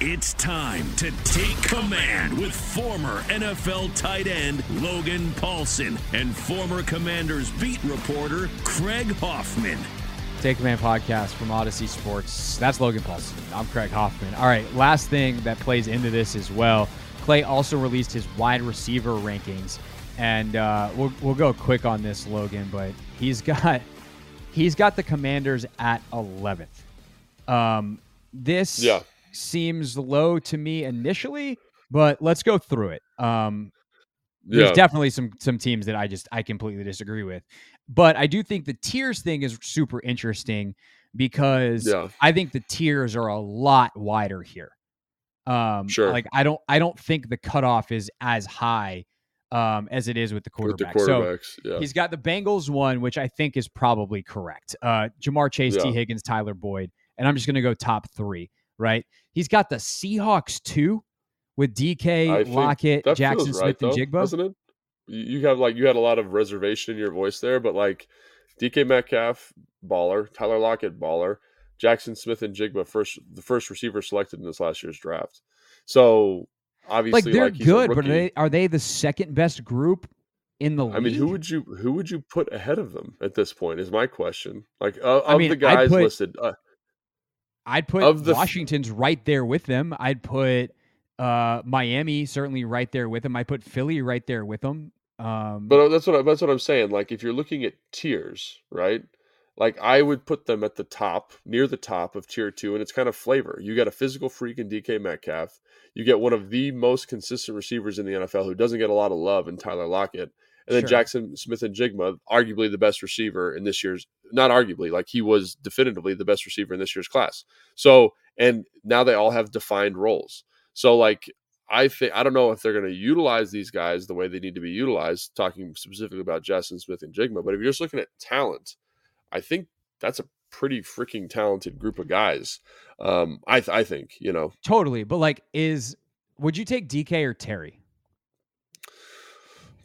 It's time to take command with former NFL tight end Logan Paulsen and former Commanders beat reporter Craig Hoffman. Take Command podcast from Audacy Sports. That's Logan Paulsen. I'm Craig Hoffman. All right, last thing that plays into this as well. Clay also released his wide receiver rankings, and uh, we'll we'll go quick on this, Logan. But he's got he's got the Commanders at 11th. Um, this Yeah. Seems low to me initially, but let's go through it. Um, Yeah. there's definitely some some teams that I just I completely disagree with. But I do think the tiers thing is super interesting because Yeah. I think the tiers are a lot wider here. Um Sure. like I don't I don't think the cutoff is as high um as it is with the with the quarterback. so yeah. He's got the Bengals one, which I think is probably correct. Uh, Ja'Marr Chase, Tee Higgins, Tyler Boyd, and I'm just going to go top three. Right? He's got the Seahawks two with DK, Lockett, Jaxon Smith, right, and though, Jigba. doesn't it? You have like you had a lot of reservation in your voice there, but like DK Metcalf, baller, Tyler Lockett, baller, Jaxon Smith-Njigba, first the first receiver selected in this last year's draft. So obviously, Like they're he's a good, but are they are they the second best group in the league? I mean, who would you who would you put ahead of them at this point? Is my question. Like uh, I of mean, the guys put- listed, uh, I'd put of the f- Washington's right there with them. I'd put uh, Miami certainly right there with them. I put Philly right there with them. Um, But uh, that's what I, that's what I'm saying. Like if you're looking at tiers, right? Like I would put them at the top, near the top of tier two, and it's kind of flavor. You got a physical freak in DK Metcalf. You get one of the most consistent receivers in the NFL who doesn't get a lot of love in Tyler Lockett, and then Sure. Jaxon Smith-Njigba, arguably the best receiver in this year's. Not arguably, like he was definitively the best receiver in this year's class. So and now they all have defined roles. So like I think I don't know if they're going to utilize these guys the way they need to be utilized. Talking specifically about Jaxon Smith-Njigba, but if you're just looking at talent, I think that's a pretty freaking talented group of guys. Um, I th- I think you know totally. But like, is would you take DK or Terry?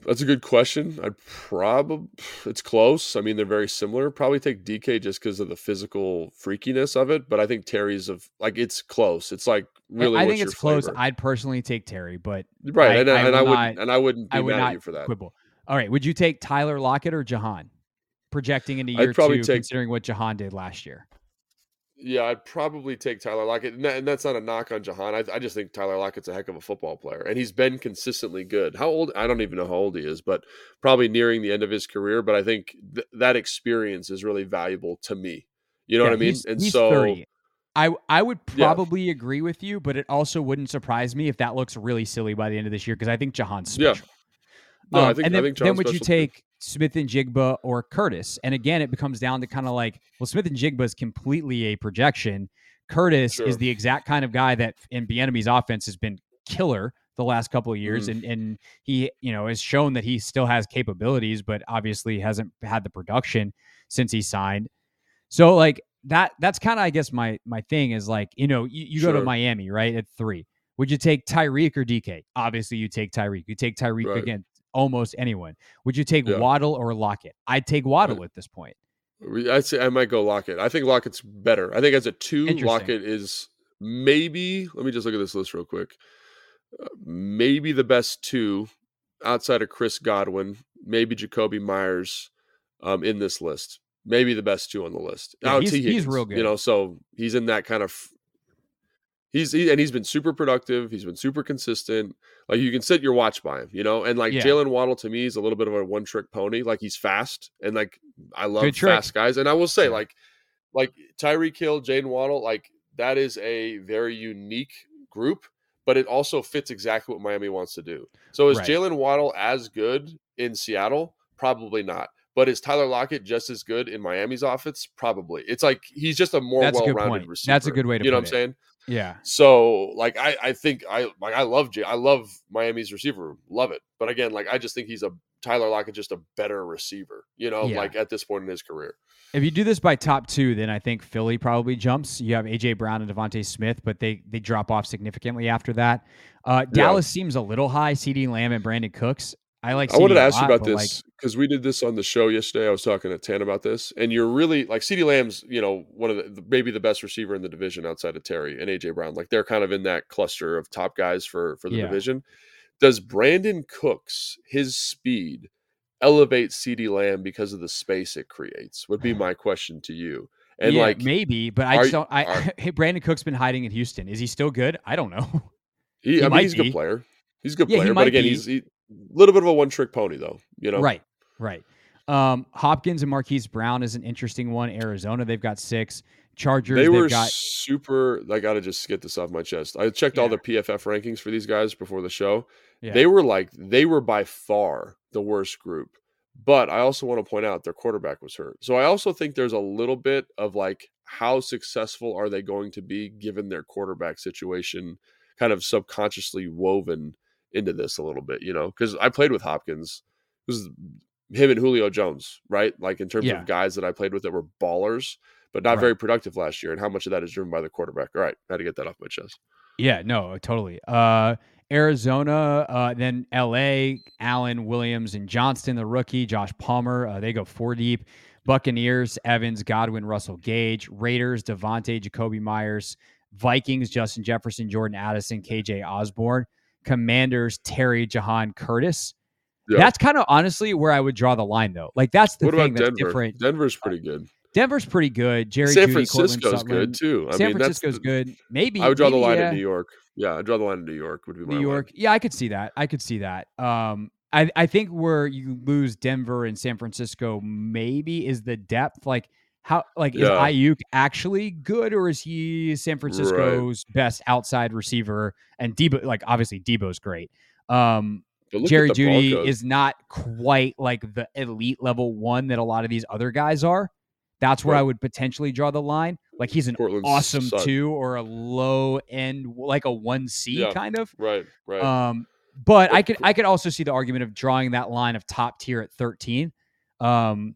That's a good question. I'd probably it's close. I mean they're very similar. Probably take DK just because of the physical freakiness of it, but I think Terry's of like it's close. It's like really. I think it's close. flavor? I'd personally take Terry, but right, I- and, I, and I wouldn't and I wouldn't be I would mad not at you for that. quibble. All right, would you take Tyler Lockett or Jahan? Projecting into I'd year probably two, take- considering what Jahan did last year. Yeah, I'd probably take Tyler Lockett, and, that, and that's not a knock on Jahan. I, I just think Tyler Lockett's a heck of a football player, and he's been consistently good. How old? I don't even know how old he is, but probably nearing the end of his career. But I think th- that experience is really valuable to me. You know Yeah, what I mean? and so, 30. I I would Yeah. probably agree with you, but it also wouldn't surprise me if that looks really silly by the end of this year because I think Jahan's Yeah. special. no, I Um, think and then, I think then would you take Smith-Njigba or Curtis? And again, it becomes down to kind of like, well, Smith-Njigba is completely a projection. Curtis Sure. is the exact kind of guy that in Bieniemy's offense has been killer the last couple of years, Mhm. and and he you know has shown that he still has capabilities, but obviously hasn't had the production since he signed. So like that that's kind of I guess my my thing is like you know you, you go to Miami right at three. Would you take Tyreek or DK? Obviously, you take Tyreek. You take Tyreek Right. again almost anyone. Would you take Yeah. Waddle or Lockett? I'd take Waddle at this point. I'd say I might go Lockett. I think Lockett's better. I think as a two. Lockett is maybe let me just look at this list real quick. Uh, maybe the best two outside of Chris Godwin, maybe Jakobi Meyers um, in this list. Maybe the best two on the list. Yeah, he's, he's real good. You know, so he's in that kind of He's he, and he's been super productive. He's been super consistent. Like you can sit your watch by him, you know. And like yeah. Jaylen Waddle to me is a little bit of a one trick pony. Like he's fast and like I love fast guys. And I will say, yeah. like like Tyree Hill, Jaylen Waddle, like that is a very unique group, but it also fits exactly what Miami wants to do. So is right. Jaylen Waddle as good in Seattle? Probably not. But is Tyler Lockett just as good in Miami's offense? Probably. It's like he's just a more well rounded receiver. That's a good way to you know what I'm saying? Yeah. So like I I think I like I love J I love Miami's receiver room. Love it. But again, like I just think he's a Tyler Lockett just a better receiver, you know, yeah. like at this point in his career. If you do this by top two, then I think Philly probably jumps. You have AJ Brown and DeVonta Smith, but they they drop off significantly after that. Uh, Dallas yeah. seems a little high. CeeDee Lamb and Brandin Cooks. I like. I wanted to ask lot, you about this because like, we did this on the show yesterday. I was talking to Tan about this, and you're really like CeeDee Lamb's, you know, one of the maybe the best receiver in the division outside of Terry and AJ Brown. Like they're kind of in that cluster of top guys for for the yeah. division. Does Brandin Cooks his speed elevate CeeDee Lamb because of the space it creates? Would be my question to you. And yeah, like maybe, but I just don't. I are, Brandin Cooks been hiding in Houston. Is he still good? I don't know. He, he I mean, he's a good player. He's a good yeah, player, but again, be. he's he, little bit of a one trick pony though, you know. Right, right. Um, Hopkins and Marquise Brown is an interesting one. Arizona, they've got six. Chargers, they were got... super. I got to just get this off my chest. I checked yeah. all the PFF rankings for these guys before the show. Yeah. They were like they were by far the worst group. But I also want to point out their quarterback was hurt. So I also think there's a little bit of like how successful are they going to be given their quarterback situation kind of subconsciously woven into this a little bit, you know, because I played with Hopkins. It was him and Julio Jones, right? Like in terms yeah. of guys that I played with that were ballers, but not right. very productive last year. And how much of that is driven by the quarterback? All right, I had to get that off my chest. Yeah, no, totally. Uh, Arizona, uh, then L.A. Allen, Williams, and Johnston, the rookie. Josh Palmer, uh, they go four deep. Buccaneers, Evans, Godwin, Russell Gage. Raiders, Davante, Jakobi Meyers, Vikings, Justin Jefferson, Jordan Addison, KJ Osborn. Commanders, Terry, Jahan, Curtis. Yeah. That's kind of honestly where I would draw the line, though. Like that's the what thing that's Denver? different. Denver's pretty good. Denver's pretty good. Jerry San Jeudy, Francisco's good too. I San mean, Francisco's the, good. Maybe I would draw maybe, the line yeah. in New York. Yeah, I draw the line in New York. Would be my New York. Line. Yeah, I could see that. I could see that. Um, I I think where you lose Denver and San Francisco maybe is the depth. Like how like yeah. is Aiyuk actually good or is he San Francisco's right. best outside receiver? And Deebo, like obviously Deebo's great. Um, Jerry Jeudy is not quite like the elite level one that a lot of these other guys are. That's where right. I would potentially draw the line. Like he's an Portland's awesome son. two or a low end, like a one C yeah. kind of. Right, right. Um, but I could I could also see the argument of drawing that line of top tier at thirteen. Um,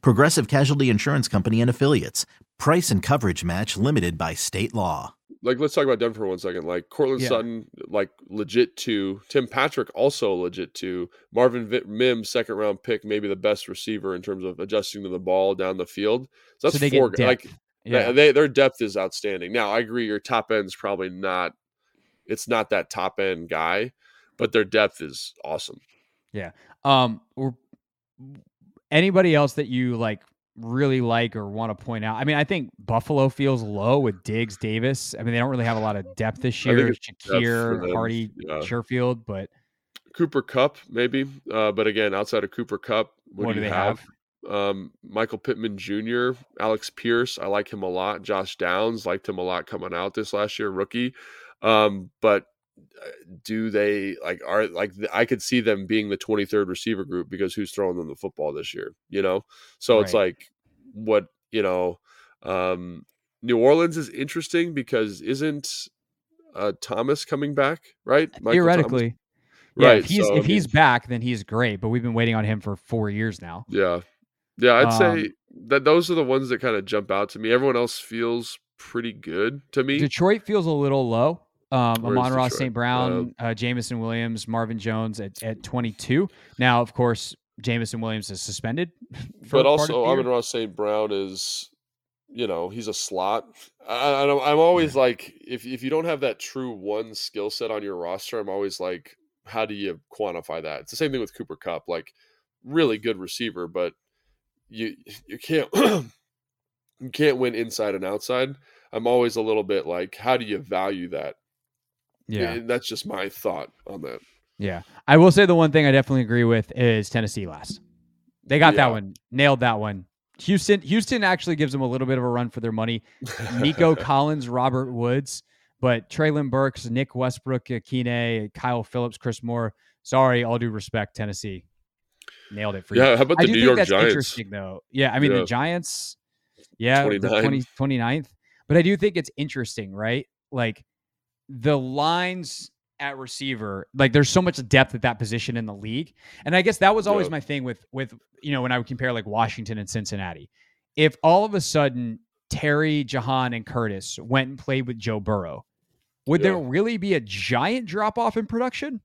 Progressive Casualty Insurance Company and Affiliates. Price and coverage match limited by state law. Like, let's talk about Denver for one second. Like, Courtland yeah. Sutton, like, legit two. Tim Patrick, also legit two. Marvin Mims, second round pick, maybe the best receiver in terms of adjusting to the ball down the field. So that's so four. Like, yeah. they, their depth is outstanding. Now, I agree, your top end is probably not, it's not that top end guy but their depth is awesome. Yeah. Um. Or anybody else that you like really like or want to point out? I mean, I think Buffalo feels low with Diggs, Davis. I mean, they don't really have a lot of depth this year. Shakir, Hardy, yeah. Sherfield, but Cooper Kupp maybe. Uh, but again, outside of Cooper Kupp, what, what do, do, they have? have? Um, Michael Pittman Jr., Alec Pierce, I like him a lot. Josh Downs liked him a lot coming out this last year, rookie. Um, but do they like are like I could see them being the 23rd receiver group because who's throwing them the football this year, you know? So right. it's like what, you know, um New Orleans is interesting because isn't uh, Thomas coming back, right? Michael Theoretically. Thomas. Yeah, right. if he's so, if I mean, he's back, then he's great. But we've been waiting on him for four years now. Yeah, yeah. I'd um, say that those are the ones that kind of jump out to me. Everyone else feels pretty good to me. Detroit feels a little low. Um, Amon-Ra St. Brown, uh, Jameson Williams, Marvin Jones at, at 22. Now, of course, Jameson Williams is suspended. but also, Amon-Ra St. Brown is, you know, he's a slot. I, I, I'm always like, if, if you don't have that true one skill set on your roster, I'm always like, how do you quantify that? It's the same thing with Cooper Kupp, like really good receiver, but you you can't you can't win inside and outside. I'm always a little bit like, how do you value that? Yeah, and that's just my thought on that. Yeah, I will say the one thing I definitely agree with is Tennessee last. They got yeah. that one, nailed that one. Houston, Houston actually gives them a little bit of a run for their money. Nico Collins, Robert Woods, but Treylon Burks, Nick Westbrook, Kene, Kyle Phillips, Chris Moore. Sorry, all due respect, Tennessee nailed it for yeah, you. Yeah, how about the I do New think York that's Giants? Interesting though. Yeah, I mean yeah. the Giants. Yeah, 29. the 20, 29th. But I do think it's interesting, right? Like the lines at receiver, like there's so much depth at that position in the league. And I guess that was always yeah. my thing with with you know when I would compare like Washington and Cincinnati. If all of a sudden Terry, Jahan, and Curtis went and played with Joe Burrow, would yeah. there really be a giant drop off in production?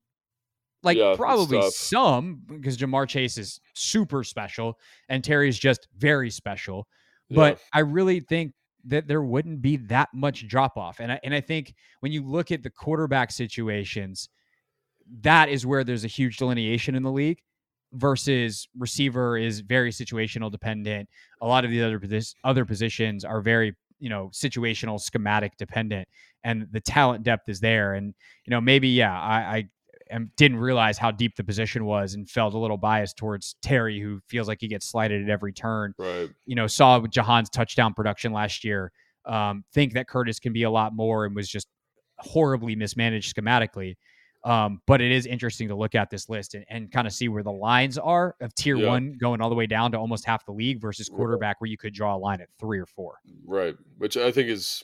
Like yeah, probably some because Ja'Marr Chase is super special and Terry's just very special. But. I really think that there wouldn't be that much drop off. And I, and I think when you look at the quarterback situations, that is where there's a huge delineation in the league versus receiver is very situational dependent. A lot of the other other positions are very you know situational schematic dependent and the talent depth is there and you know maybe yeah i, I didn't realize how deep the position was and felt a little biased towards Terry, who feels like he gets slighted at every turn. Right. You know, saw Jahan's touchdown production last year. Um, think that Curtis can be a lot more and was just horribly mismanaged schematically. Um, but it is interesting to look at this list and, and kind of see where the lines are of tier yeah. one going all the way down to almost half the league versus quarterback where you could draw a line at three or four. Right. Which I think is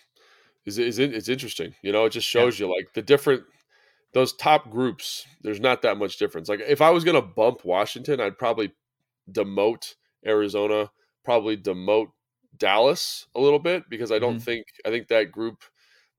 is is it's interesting. You know, it just shows yeah. you like the different those top groups, there's not that much difference. Like if I was going to bump Washington, I'd probably demote Arizona, probably demote Dallas a little bit because I don't mm-hmm. think I think that group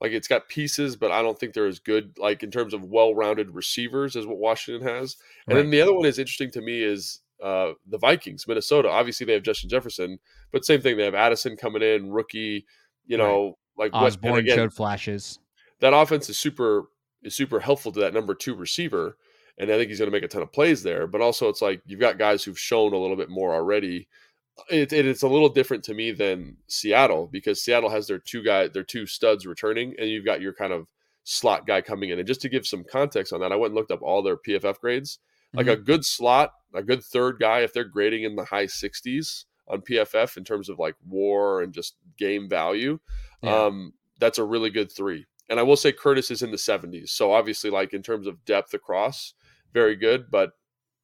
like it's got pieces, but I don't think they're as good like in terms of well-rounded receivers as what Washington has. And right. then the other one is interesting to me is uh, the Vikings, Minnesota. Obviously, they have Justin Jefferson, but same thing. They have Addison coming in, rookie. You know, right. like Osborn again, showed flashes. That offense is super is super helpful to that number two receiver. And I think he's going to make a ton of plays there. But also, it's like you've got guys who've shown a little bit more already. It, it, it's a little different to me than Seattle because Seattle has their two guy, their two studs returning, and you've got your kind of slot guy coming in. And just to give some context on that, I went and looked up all their PFF grades. Like mm-hmm. a good slot, a good third guy, if they're grading in the high 60s on PFF in terms of like war and just game value, yeah. um, that's a really good three. And I will say Curtis is in the 70s. So obviously, like in terms of depth across, very good. But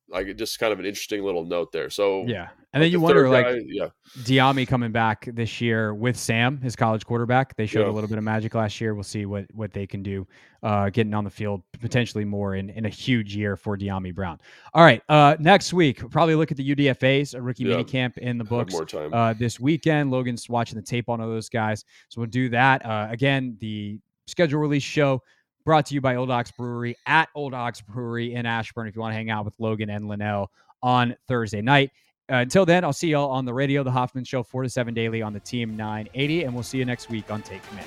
like just kind of an interesting little note there. So yeah, and then you the wonder like guy, yeah, Dyami coming back this year with Sam, his college quarterback. They showed yeah. a little bit of magic last year. We'll see what what they can do, uh, getting on the field potentially more in in a huge year for Dyami Brown. All right, uh, next week we'll probably look at the UDFA's a rookie yeah. mini camp in the books. more time uh, this weekend. Logan's watching the tape on all those guys, so we'll do that uh, again. The schedule release show brought to you by Old Ox Brewery at Old Ox Brewery in Ashburn if you want to hang out with Logan and Linnell on Thursday night. Uh, until then, I'll see y'all on the radio, The Hoffman Show, 4 to 7 daily on the Team 980, and we'll see you next week on Take Command.